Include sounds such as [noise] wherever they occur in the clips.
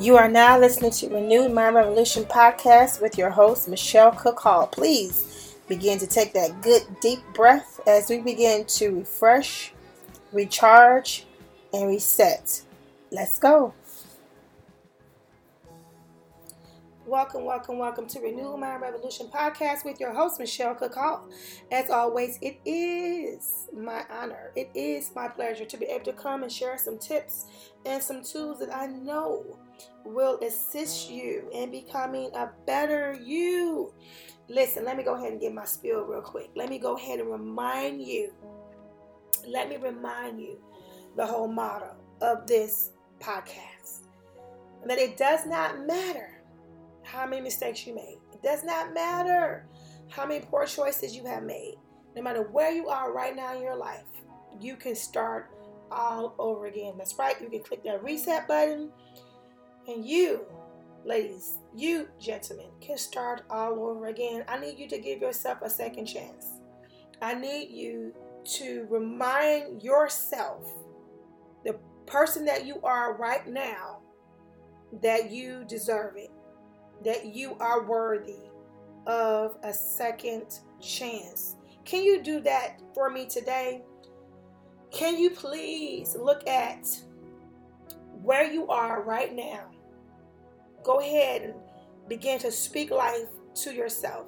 You are now listening to Renewed Mind Revolution podcast with your host, Michelle Cook Hall. Please begin to take that good deep breath as we begin to refresh, recharge, and reset. Let's go. Welcome, welcome, welcome to Renew Mind Revolution podcast with your host, Michelle Cook Hall. As always, it is my honor, it is my pleasure to be able to come and share some tips and some tools that I know will assist you in becoming a better you. Listen, let me go ahead and get my spiel real quick. Let me go ahead and remind you, let me remind you the whole motto of this podcast that it does not matter how many mistakes you made. It does not matter how many poor choices you have made. No matter where you are right now in your life, you can start all over again. That's right. You can click that reset button, and you, ladies, you gentlemen, can start all over again. I need you to give yourself a second chance. I need you to remind yourself, the person that you are right now, that you deserve it that you are worthy of a second chance. Can you do that for me today? Can you please look at where you are right now? Go ahead and begin to speak life to yourself.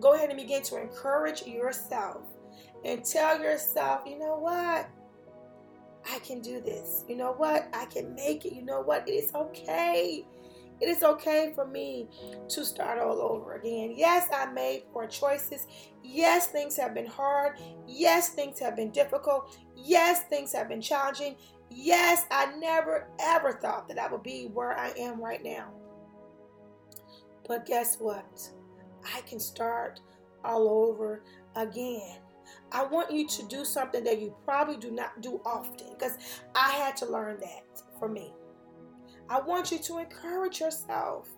Go ahead and begin to encourage yourself and tell yourself, you know what? I can do this. You know what? I can make it. You know what? It is okay. It is okay for me to start all over again. Yes, I made poor choices. Yes, things have been hard. Yes, things have been difficult. Yes, things have been challenging. Yes, I never ever thought that I would be where I am right now. But guess what? I can start all over again. I want you to do something that you probably do not do often because I had to learn that for me. I want you to encourage yourself.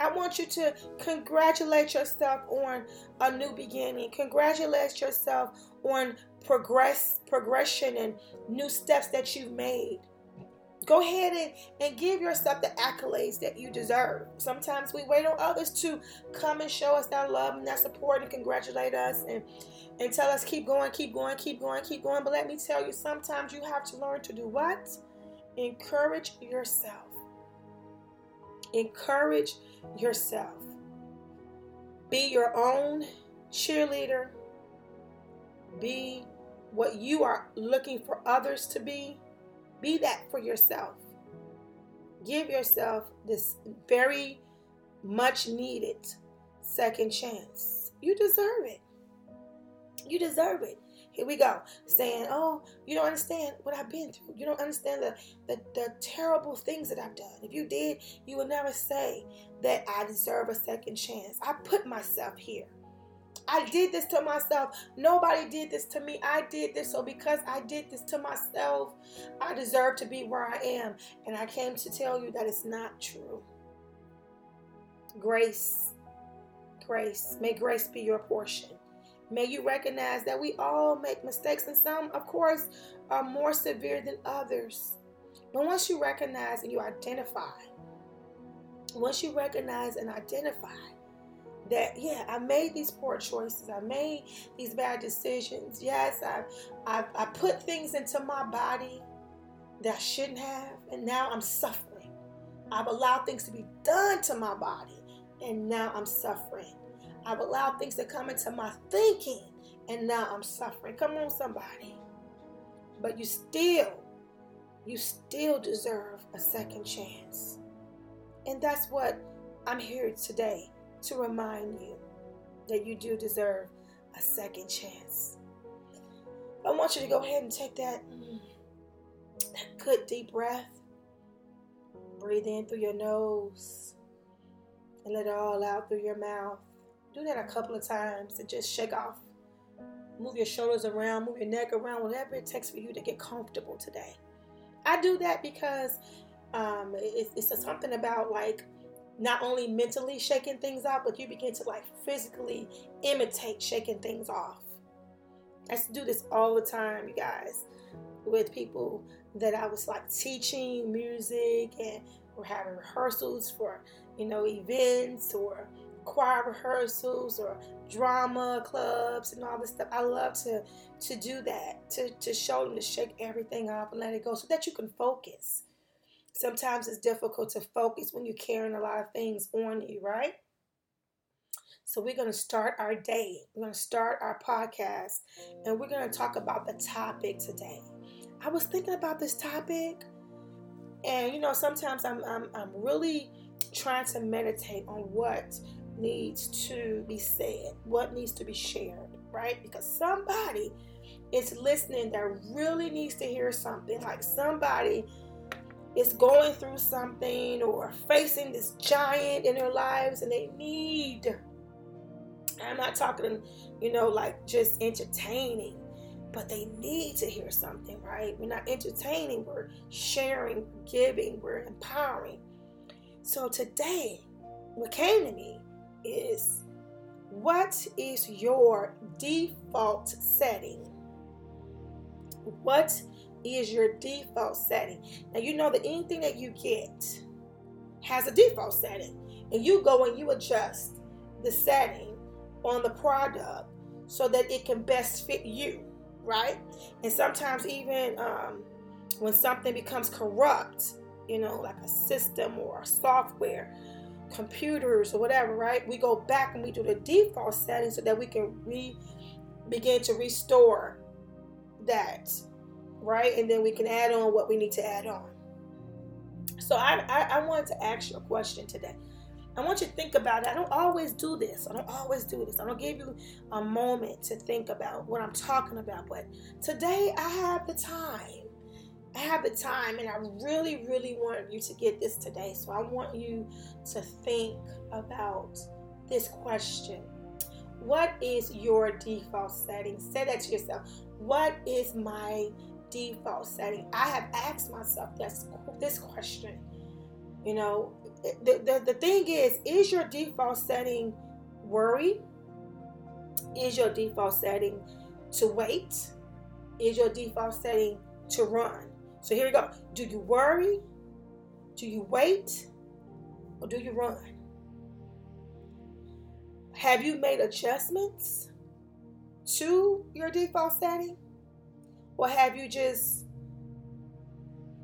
I want you to congratulate yourself on a new beginning. Congratulate yourself on progress, progression and new steps that you've made. Go ahead and, and give yourself the accolades that you deserve. Sometimes we wait on others to come and show us that love and that support and congratulate us and, and tell us keep going, keep going, keep going, keep going. But let me tell you, sometimes you have to learn to do what? Encourage yourself. Encourage yourself. Be your own cheerleader. Be what you are looking for others to be. Be that for yourself. Give yourself this very much needed second chance. You deserve it. You deserve it. Here we go. Saying, oh, you don't understand what I've been through. You don't understand the, the, the terrible things that I've done. If you did, you would never say that I deserve a second chance. I put myself here. I did this to myself. Nobody did this to me. I did this. So because I did this to myself, I deserve to be where I am. And I came to tell you that it's not true. Grace, grace. May grace be your portion. May you recognize that we all make mistakes, and some, of course, are more severe than others. But once you recognize and you identify, once you recognize and identify that, yeah, I made these poor choices, I made these bad decisions. Yes, I, I, I put things into my body that I shouldn't have, and now I'm suffering. I've allowed things to be done to my body, and now I'm suffering. I've allowed things to come into my thinking, and now I'm suffering. Come on, somebody. But you still, you still deserve a second chance. And that's what I'm here today to remind you that you do deserve a second chance. I want you to go ahead and take that, that good deep breath. Breathe in through your nose and let it all out through your mouth. Do that a couple of times and just shake off. Move your shoulders around, move your neck around, whatever it takes for you to get comfortable today. I do that because um, it, it's something about like not only mentally shaking things off, but you begin to like physically imitate shaking things off. I used to do this all the time, you guys, with people that I was like teaching music and we're having rehearsals for, you know, events or choir rehearsals or drama clubs and all this stuff. I love to to do that, to, to show them to shake everything off and let it go so that you can focus. Sometimes it's difficult to focus when you're carrying a lot of things on you, right? So we're going to start our day. We're going to start our podcast and we're going to talk about the topic today. I was thinking about this topic and you know sometimes I'm I'm, I'm really trying to meditate on what needs to be said, what needs to be shared, right? Because somebody is listening that really needs to hear something. Like somebody is going through something or facing this giant in their lives and they need. I'm not talking, you know, like just entertaining, but they need to hear something, right? We're not entertaining, we're sharing, giving, we're empowering. So today, what came to me is what is your default setting? What is your default setting? Now, you know that anything that you get has a default setting, and you go and you adjust the setting on the product so that it can best fit you, right? And sometimes, even um, when something becomes corrupt, you know, like a system or a software, computers or whatever, right? We go back and we do the default setting so that we can re begin to restore that, right? And then we can add on what we need to add on. So I, I, I wanted to ask you a question today. I want you to think about it. I don't always do this. I don't always do this. I don't give you a moment to think about what I'm talking about. But today I have the time I have the time and I really, really want you to get this today. So I want you to think about this question. What is your default setting? Say that to yourself. What is my default setting? I have asked myself this, this question. You know, the, the, the thing is, is your default setting worry? Is your default setting to wait? Is your default setting to run? So here we go. Do you worry? Do you wait? Or do you run? Have you made adjustments to your default setting? Or have you just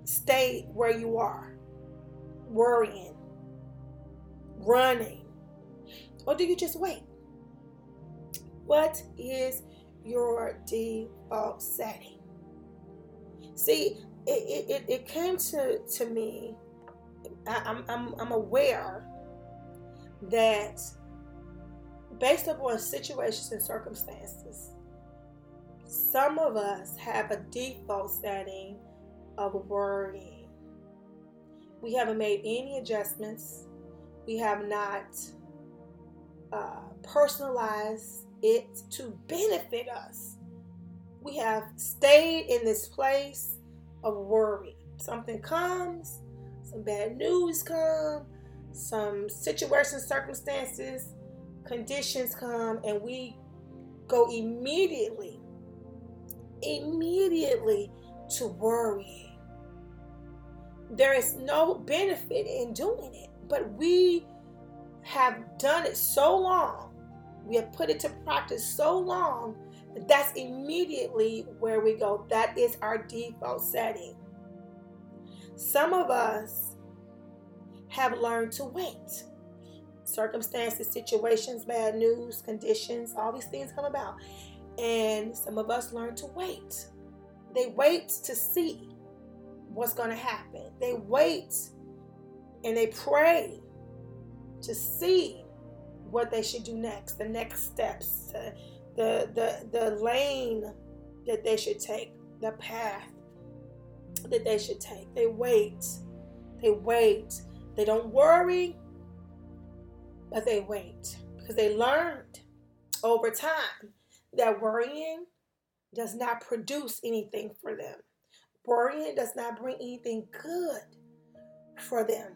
stayed where you are, worrying, running? Or do you just wait? What is your default setting? See, it, it, it came to, to me, I, I'm, I'm, I'm aware that based upon situations and circumstances, some of us have a default setting of worrying. We haven't made any adjustments. We have not uh, personalized it to benefit us. We have stayed in this place of worry. Something comes, some bad news come, some situations, circumstances, conditions come, and we go immediately, immediately to worrying. There is no benefit in doing it, but we have done it so long, we have put it to practice so long that that's immediately where we go. That is our default setting. Some of us have learned to wait. Circumstances, situations, bad news, conditions, all these things come about. And some of us learn to wait. They wait to see what's going to happen. They wait and they pray to see what they should do next, the next steps, the the the lane that they should take, the path that they should take. They wait. They wait. They don't worry, but they wait because they learned over time that worrying does not produce anything for them. Worrying does not bring anything good for them.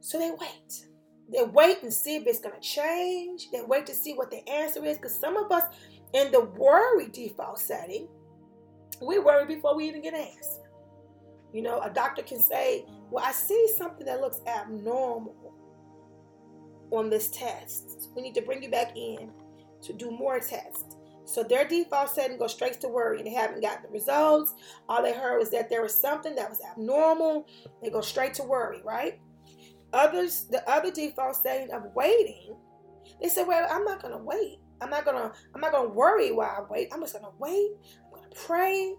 So they wait. They wait and see if it's going to change. They wait to see what the answer is. Because some of us in the worry default setting, we worry before we even get an answer. You know, a doctor can say, Well, I see something that looks abnormal on this test. We need to bring you back in to do more tests. So their default setting goes straight to worry and they haven't gotten the results. All they heard was that there was something that was abnormal. They go straight to worry, right? Others, the other default setting of waiting, they say, Well, I'm not gonna wait. I'm not gonna, I'm not gonna worry while I wait. I'm just gonna wait. I'm gonna pray.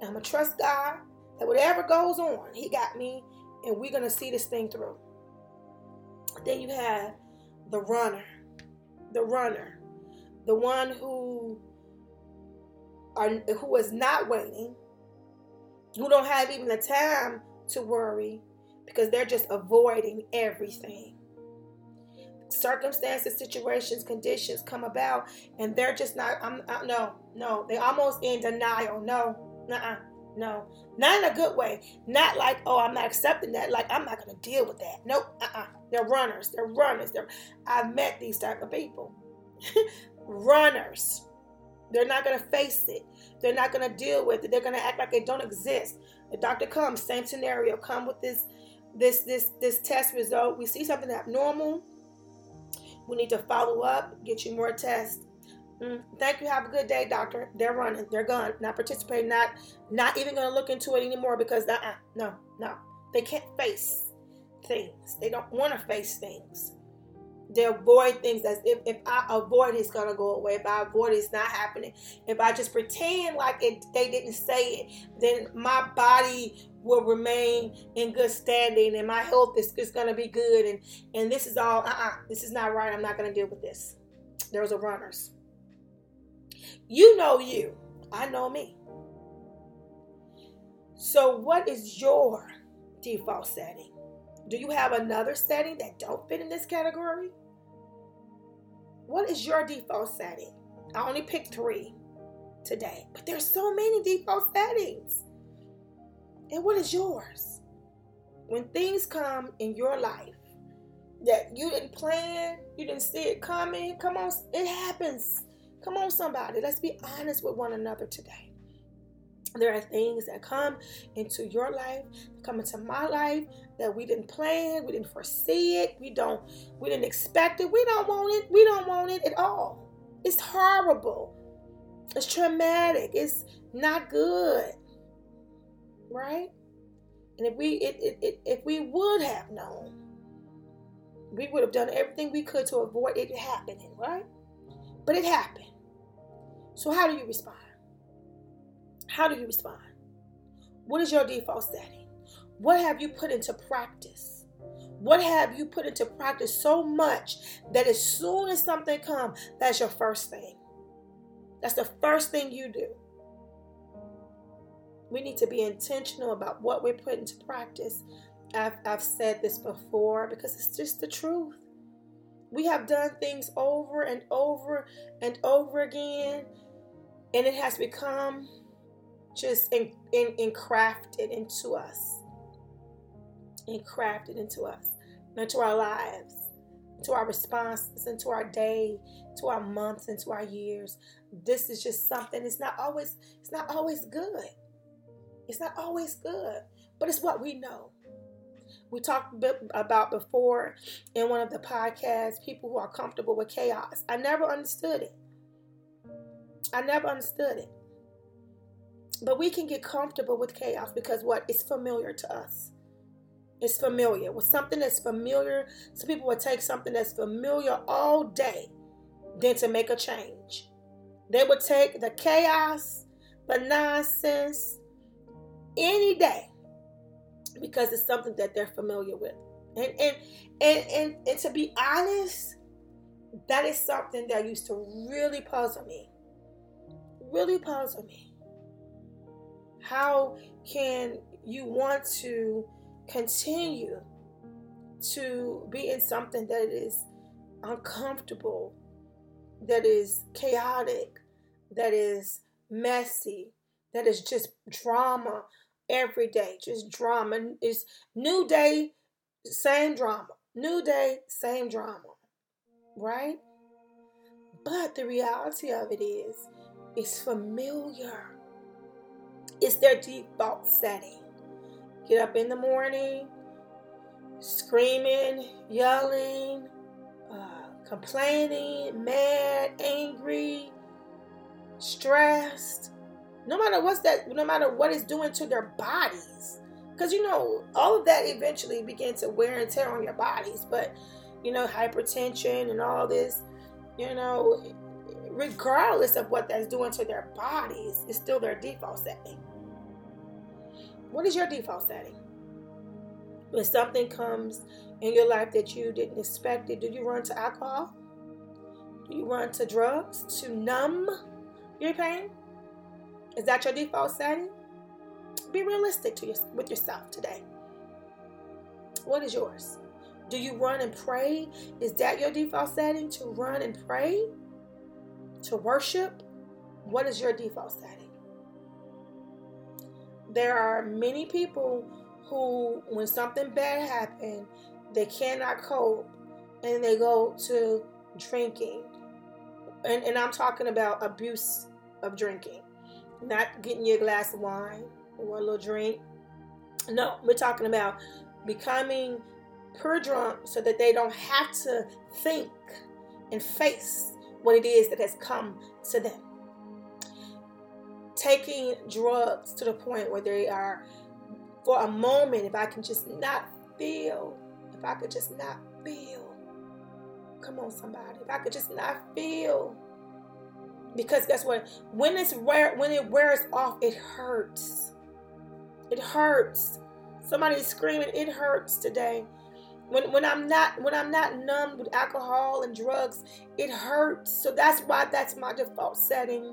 And I'm gonna trust God that whatever goes on, He got me, and we're gonna see this thing through. Then you have the runner, the runner, the one who are who is not waiting, who don't have even the time to worry because they're just avoiding everything. Circumstances, situations, conditions come about, and they're just not. I'm I, no, no. They almost in denial. No, uh no, not in a good way. Not like, oh, I'm not accepting that. Like, I'm not to deal with that. Nope. Uh-uh. They're runners. They're runners. They're, I've met these type of people. [laughs] runners. They're not going to face it. They're not going to deal with it. They're going to act like it don't exist. The doctor comes, same scenario. Come with this, this, this, this test result. We see something abnormal. We need to follow up, get you more tests. Mm, thank you. Have a good day, doctor. They're running. They're gone. Not participating. Not not even going to look into it anymore because uh-uh, no, no, they can't face things. They don't want to face things. They avoid things as if, if I avoid it's gonna go away. If I avoid it's not happening. If I just pretend like it they didn't say it, then my body will remain in good standing and my health is, is gonna be good and and this is all uh-uh, this is not right. I'm not gonna deal with this. There's a runners. You know you. I know me. So what is your default setting? Do you have another setting that don't fit in this category? What is your default setting? I only picked three today, but there's so many default settings. And what is yours? When things come in your life that you didn't plan, you didn't see it coming, come on, it happens. Come on, somebody. Let's be honest with one another today. There are things that come into your life, come into my life that we didn't plan, we didn't foresee it, we don't, we didn't expect it, we don't want it, we don't want it at all. It's horrible. It's traumatic. It's not good. Right? And if we it, it, it, if we would have known, we would have done everything we could to avoid it happening, right? But it happened. So, how do you respond? How do you respond? What is your default setting? What have you put into practice? What have you put into practice so much that as soon as something comes, that's your first thing? That's the first thing you do. We need to be intentional about what we're putting into practice. I've, I've said this before because it's just the truth. We have done things over and over and over again and it has become just in, in, encrafted into us. And crafted into us. Into our lives. Into our responses. Into our day. To our months. Into our years. This is just something. It's not always it's not always good. It's not always good. But it's what we know. We talked about before in one of the podcasts people who are comfortable with chaos. I never understood it. I never understood it. But we can get comfortable with chaos because what? It's familiar to us. It's familiar. With something that's familiar, some people would take something that's familiar all day than to make a change. They would take the chaos, the nonsense, any day because it's something that they're familiar with. And and and and, and to be honest, that is something that used to really puzzle me really puzzle me. How can you want to continue to be in something that is uncomfortable, that is chaotic, that is messy, that is just drama every day, just drama. It's new day, same drama. New day, same drama. Right? But the reality of it is, it's familiar. It's their default setting. get up in the morning, screaming, yelling, uh, complaining, mad, angry, stressed. No matter what's that, no matter what it's doing to their bodies, because you know all of that eventually begins to wear and tear on your bodies. But you know, hypertension and all this, you know, regardless of what that's doing to their bodies, it's still their default setting. What is your default setting? When something comes in your life that you didn't expect it, do you run to alcohol? Do you run to drugs to numb your pain? Is that your default setting? Be realistic to your, with yourself today. What is yours? Do you run and pray? Is that your default setting to run and pray? To worship? What is your default setting? There are many people who, when something bad happened, they cannot cope and they go to drinking. And, and I'm talking about abuse of drinking, not getting you a glass of wine or a little drink. No, we're talking about becoming per drunk so that they don't have to think and face what it is that has come to them. Taking drugs to the point where they are, for a moment, if I can just not feel, if I could just not feel. Come on, somebody. If I could just not feel. Because guess what? When it's wear, when it wears off, it hurts. It hurts. Somebody's screaming, it hurts today. When, when I'm not when I'm not numb with alcohol and drugs, it hurts. So that's why that's my default setting.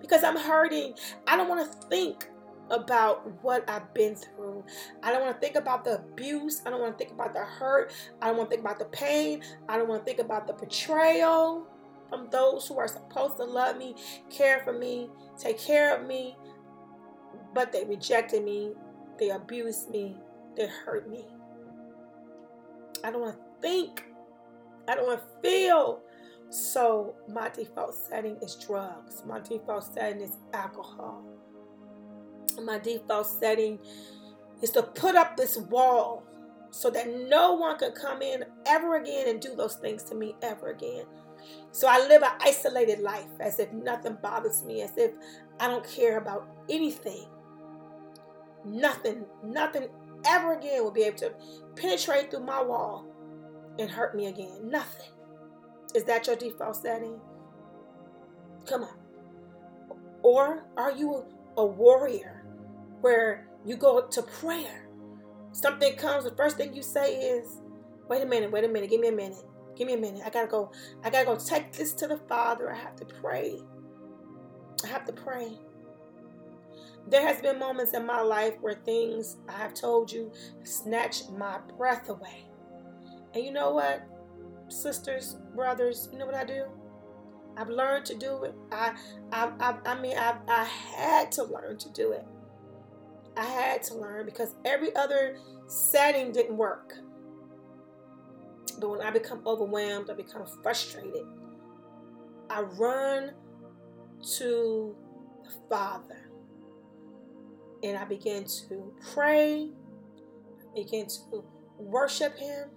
Because I'm hurting. I don't want to think about what I've been through. I don't want to think about the abuse. I don't want to think about the hurt. I don't want to think about the pain. I don't want to think about the betrayal from those who are supposed to love me, care for me, take care of me, but they rejected me, they abused me, they hurt me. I don't want to think. I don't want to feel. So my default setting is drugs. My default setting is alcohol. My default setting is to put up this wall so that no one can come in ever again and do those things to me ever again. So I live an isolated life as if nothing bothers me, as if I don't care about anything. Nothing, nothing ever again will be able to penetrate through my wall and hurt me again. Nothing. Is that your default setting? Come on. Or are you a, warrior where you go to prayer? Something comes, the first thing you say is, wait a minute, wait a minute, give me a minute. Give me a minute. I gotta go. I gotta go take this to the Father. I have to pray. I have to pray. There has been moments in my life where things I have told you snatched my breath away. And you know what, sisters, brothers, you know what I do? I've learned to do it. I, I, I, I mean, I, I had to learn to do it. I had to learn because every other setting didn't work. But when I become overwhelmed, I become frustrated. I run to the Father and I begin to pray, begin to worship Him.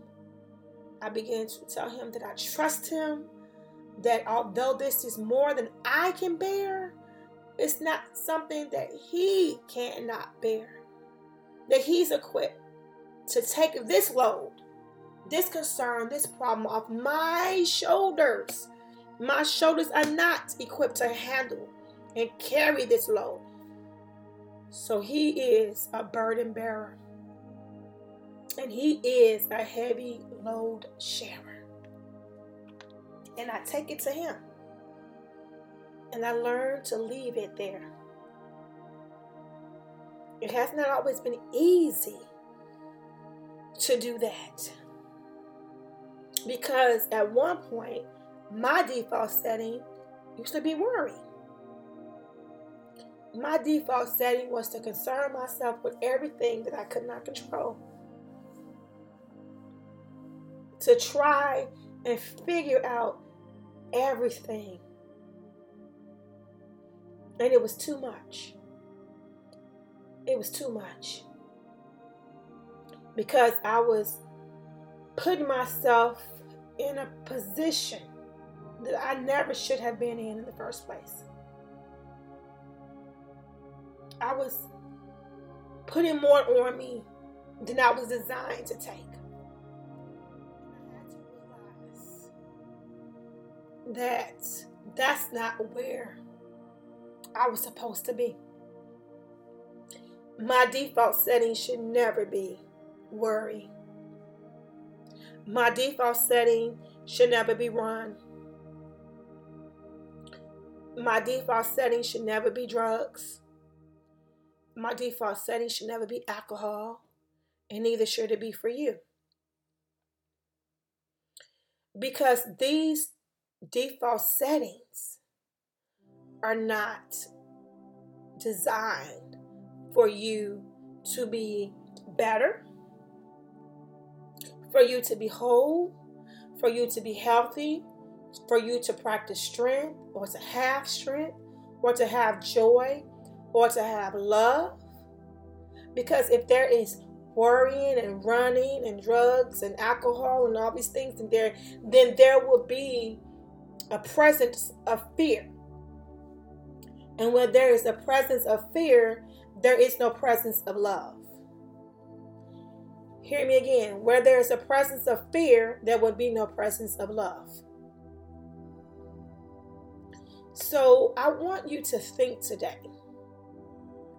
I begin to tell Him that I trust Him, that although this is more than I can bear, it's not something that He cannot bear. That He's equipped to take this load, this concern, this problem off my shoulders. My shoulders are not equipped to handle and carry this load. So he is a burden bearer. And he is a heavy load sharer. And I take it to him. And I learn to leave it there. It has not always been easy to do that. Because at one point, my default setting used to be worry my default setting was to concern myself with everything that I could not control. To try and figure out everything. And it was too much. It was too much. because I was putting myself in a position that I never should have been in in the first place. I was putting more on me than I was designed to take. That that's not where I was supposed to be. My default setting should never be worry. My default setting should never be run. My default setting should never be drugs. My default setting should never be alcohol, and neither should it be for you. Because these default settings are not designed for you to be better, for you to be whole, for you to be healthy, for you to practice strength or to have strength or to have joy or to have love. Because if there is worrying and running and drugs and alcohol and all these things in there, then there will be a presence of fear. And when there is a presence of fear, there is no presence of love. Hear me again. Where there is a presence of fear, there will be no presence of love. So I want you to think today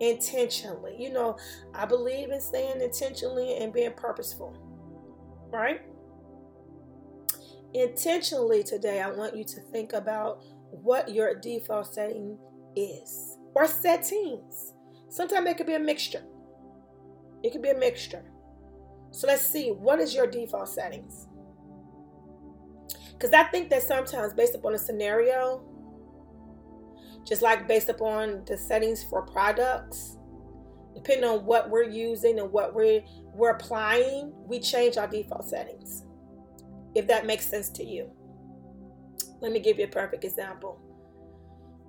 intentionally. You know, I believe in saying intentionally and being purposeful, right? Intentionally today, I want you to think about what your default setting is or settings. Sometimes it could be a mixture. It could be a mixture. So let's see, what is your default settings? Because I think that sometimes, based upon a scenario, just like based upon the settings for products, depending on what we're using and what we're we're applying, we change our default settings. If that makes sense to you. Let me give you a perfect example.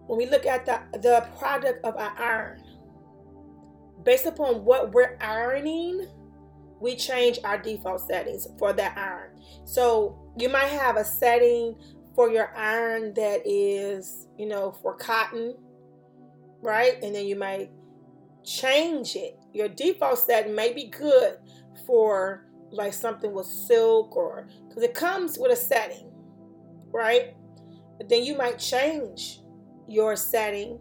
When we look at the, the product of our iron, based upon what we're ironing, we change our default settings for that iron. So you might have a setting for your iron that is, you know, for cotton, right? And then you might change it. Your default setting may be good for like something with silk or because it comes with a setting, right? But then you might change your setting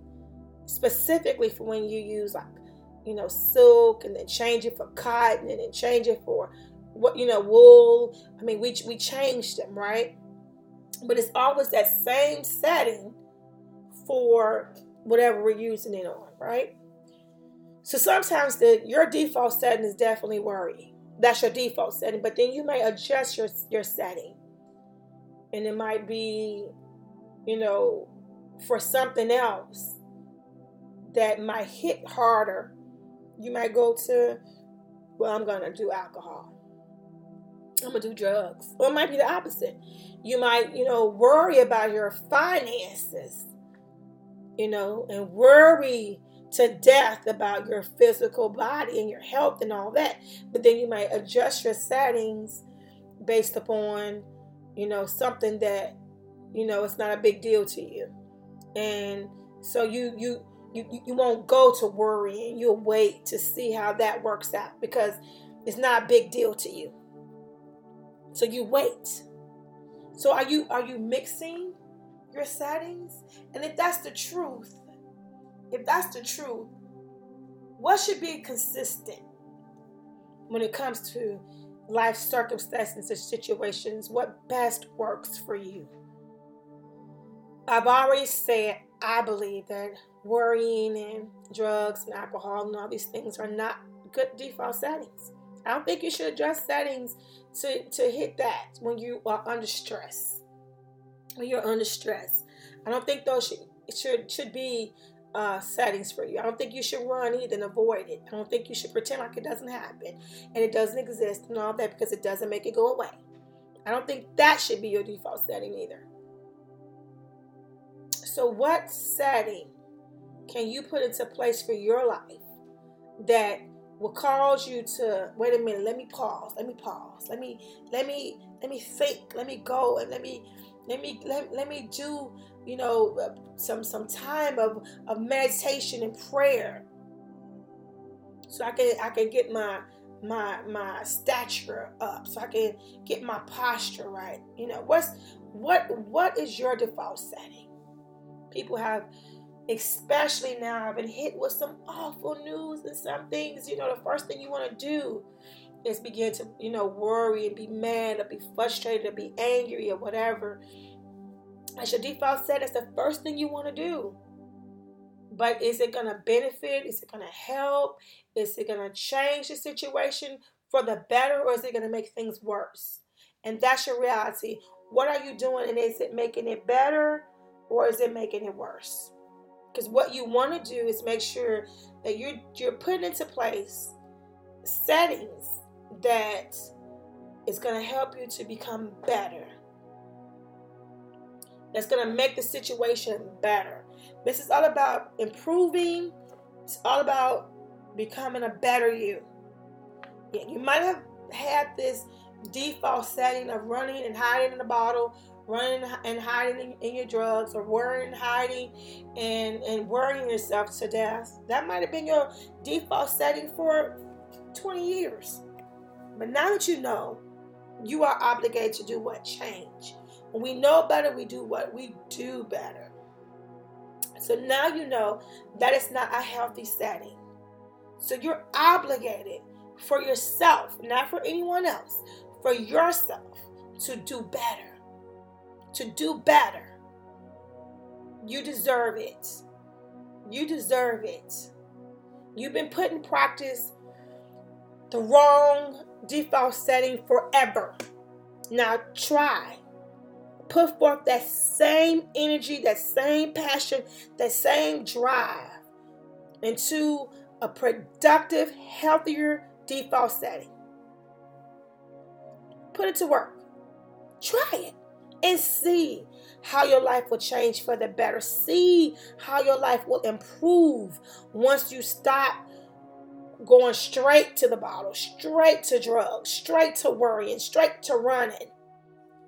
specifically for when you use like you know, silk and then change it for cotton and then change it for what, you know, wool. I mean, we, we changed them, right? But it's always that same setting for whatever we're using it on, right? So sometimes the your default setting is definitely worry. That's your default setting, but then you may adjust your your setting. And it might be, you know, for something else that might hit harder you might go to, well, I'm to do alcohol. I'm to do drugs. Or it might be the opposite. You might, you know, worry about your finances, you know, and worry to death about your physical body and your health and all that. But then you might adjust your settings based upon, you know, something that, you know, it's not a big deal to you. And so you you you, you won't go to worrying. You'll wait to see how that works out because it's not a big deal to you. So you wait. So are you are you mixing your settings? And if that's the truth, if that's the truth, what should be consistent when it comes to life circumstances and situations? What best works for you? I've already said I believe that worrying and drugs and alcohol and all these things are not good default settings. I don't think you should adjust settings to, to hit that when you are under stress. When you're under stress. I don't think those should should should be uh, settings for you. I don't think you should run either and avoid it. I don't think you should pretend like it doesn't happen and it doesn't exist and all that because it doesn't make it go away. I don't think that should be your default setting either. So, what setting can you put into place for your life that will cause you to wait a minute let me pause let me pause let me let me let me think let me go and let me let me let, let me do you know some some time of of meditation and prayer. So i can i can get my my my stature up. So i can get my posture right. You know what's what what is your default setting? People have especially now i've been hit with some awful news and some things. You know the first thing you want to do is begin to you know worry and be mad or be frustrated or be angry or whatever as your default set, that's the first thing you want to do. But is it going to benefit? Is it going to help? Is it going to change the situation for the better or is it going to make things worse? And that's your reality. What are you doing and is it making it better or is it making it worse? Because what you want to do is make sure that you're you're putting into place settings that is going to help you to become better that's going to make the situation better. This is all about improving. It's all about becoming a better you. Yeah, you might have had this default setting of running and hiding in the bottle, running and hiding in, your drugs, or worrying hiding and, and worrying yourself to death. That might have been your default setting for 20 years. But now that you know, you are obligated to do what? Change. When we know better, we do what? We do better. So now you know that it's not a healthy setting. So you're obligated for yourself, not for anyone else, for yourself to do better. To do better. You deserve it. You deserve it. You've been put in practice the wrong default setting forever. Now try put forth that same energy, that same passion, that same drive into a productive, healthier default setting. Put it to work. Try it and see how your life will change for the better. See how your life will improve once you stop going straight to the bottle, straight to drugs, straight to worrying, straight to running.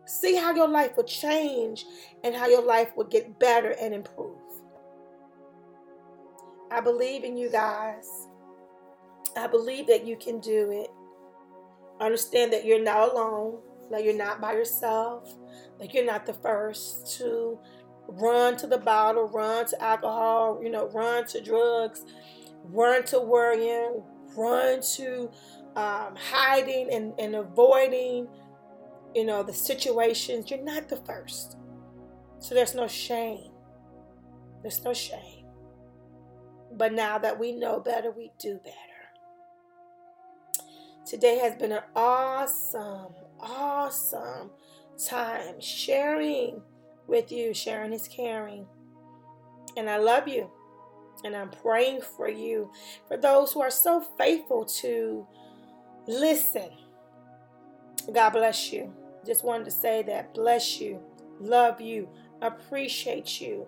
See how your life will change and how your life will get better and improve. I believe in you guys. I believe that you can do it. Understand that you're not alone, that you're not by yourself, that you're not the first to run to the bottle, run to alcohol, you know, run to drugs, run to worrying, run to um, hiding and, and avoiding you know, the situations, you're not the first. So there's no shame. There's no shame. But now that we know better, we do better. Today has been an awesome, awesome time sharing with you. Sharing is caring. And I love you. And I'm praying for you. For those who are so faithful to listen. God bless you. Just wanted to say that. Bless you. Love you. Appreciate you.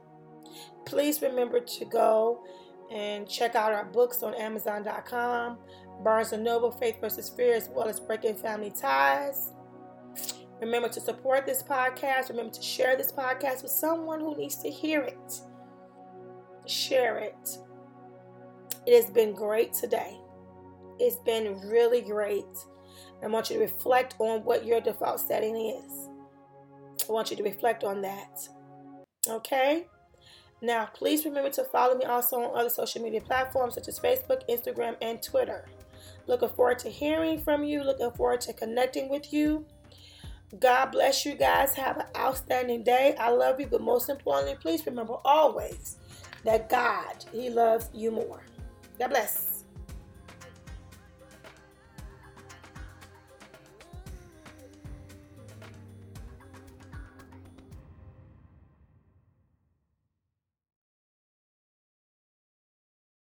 Please remember to go and check out our books on Amazon.com, Barnes & Noble, Faith versus Fear, as well as Breaking Family Ties. Remember to support this podcast. Remember to share this podcast with someone who needs to hear it. Share it. It has been great today. It's been really great. I want you to reflect on what your default setting is. I want you to reflect on that. Okay? Now, please remember to follow me also on other social media platforms such as Facebook, Instagram, and Twitter. Looking forward to hearing from you. Looking forward to connecting with you. God bless you guys. Have an outstanding day. I love you, but most importantly, please remember always that God, He loves you more. God bless.